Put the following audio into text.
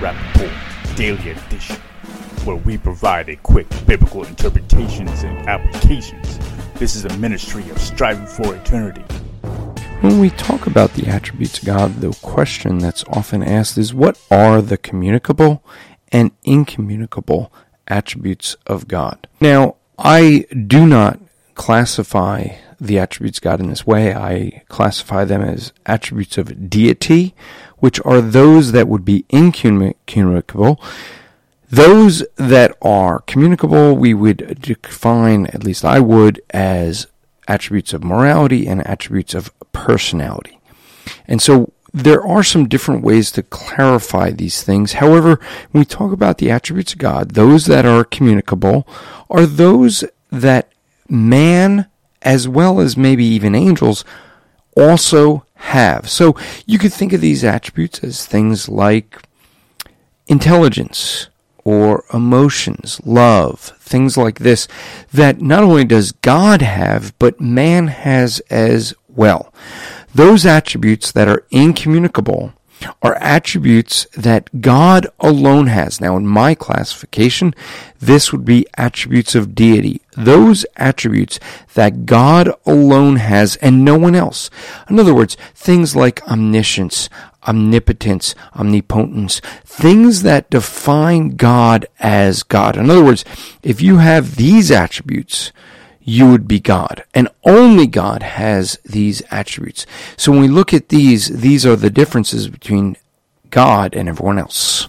Rapp Report Daily Edition, where we provide a quick biblical interpretations and applications. This is a ministry of striving for eternity. When we talk about the attributes of God, the question that's often asked is what are the communicable and incommunicable attributes of God? Now, I do not classify the attributes of God in this way. I classify them as attributes of deity, which are those that would be incommunicable. Those that are communicable, we would define, at least I would, as attributes of morality and attributes of personality. And so there are some different ways to clarify these things. However, when we talk about the attributes of God, those that are communicable are those that man as well as maybe even angels, also have. So you could think of these attributes as things like intelligence or emotions, love, things like this, that not only does God have, but man has as well. Those attributes that are incommunicable are attributes that God alone has. Now, in my classification, this would be attributes of deity. Those attributes that God alone has and no one else. In other words, things like omniscience, omnipotence, omnipotence, things that define God as God. In other words, if you have these attributes, you would be God. And only God has these attributes. So when we look at these, these are the differences between God and everyone else.